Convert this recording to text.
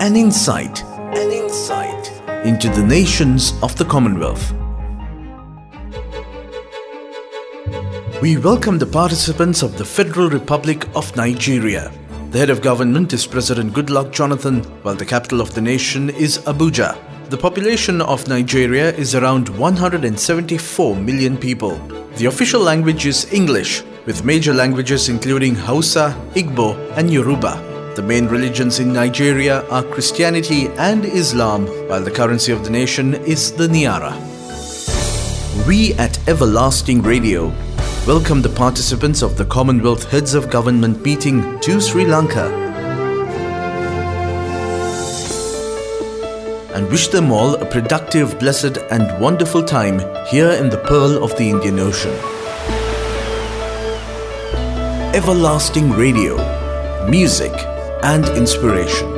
an insight, an insight into the nations of the Commonwealth. We welcome the participants of the Federal Republic of Nigeria. The head of government is President Goodluck Jonathan, while the capital of the nation is Abuja. The population of Nigeria is around 174 million people. The official language is English, with major languages including Hausa, Igbo, and Yoruba. The main religions in Nigeria are Christianity and Islam, while the currency of the nation is the Naira. We at Everlasting Radio welcome the participants of the Commonwealth Heads of Government meeting to Sri Lanka and wish them all a productive, blessed, and wonderful time here in the Pearl of the Indian Ocean. Everlasting Radio, music and inspiration.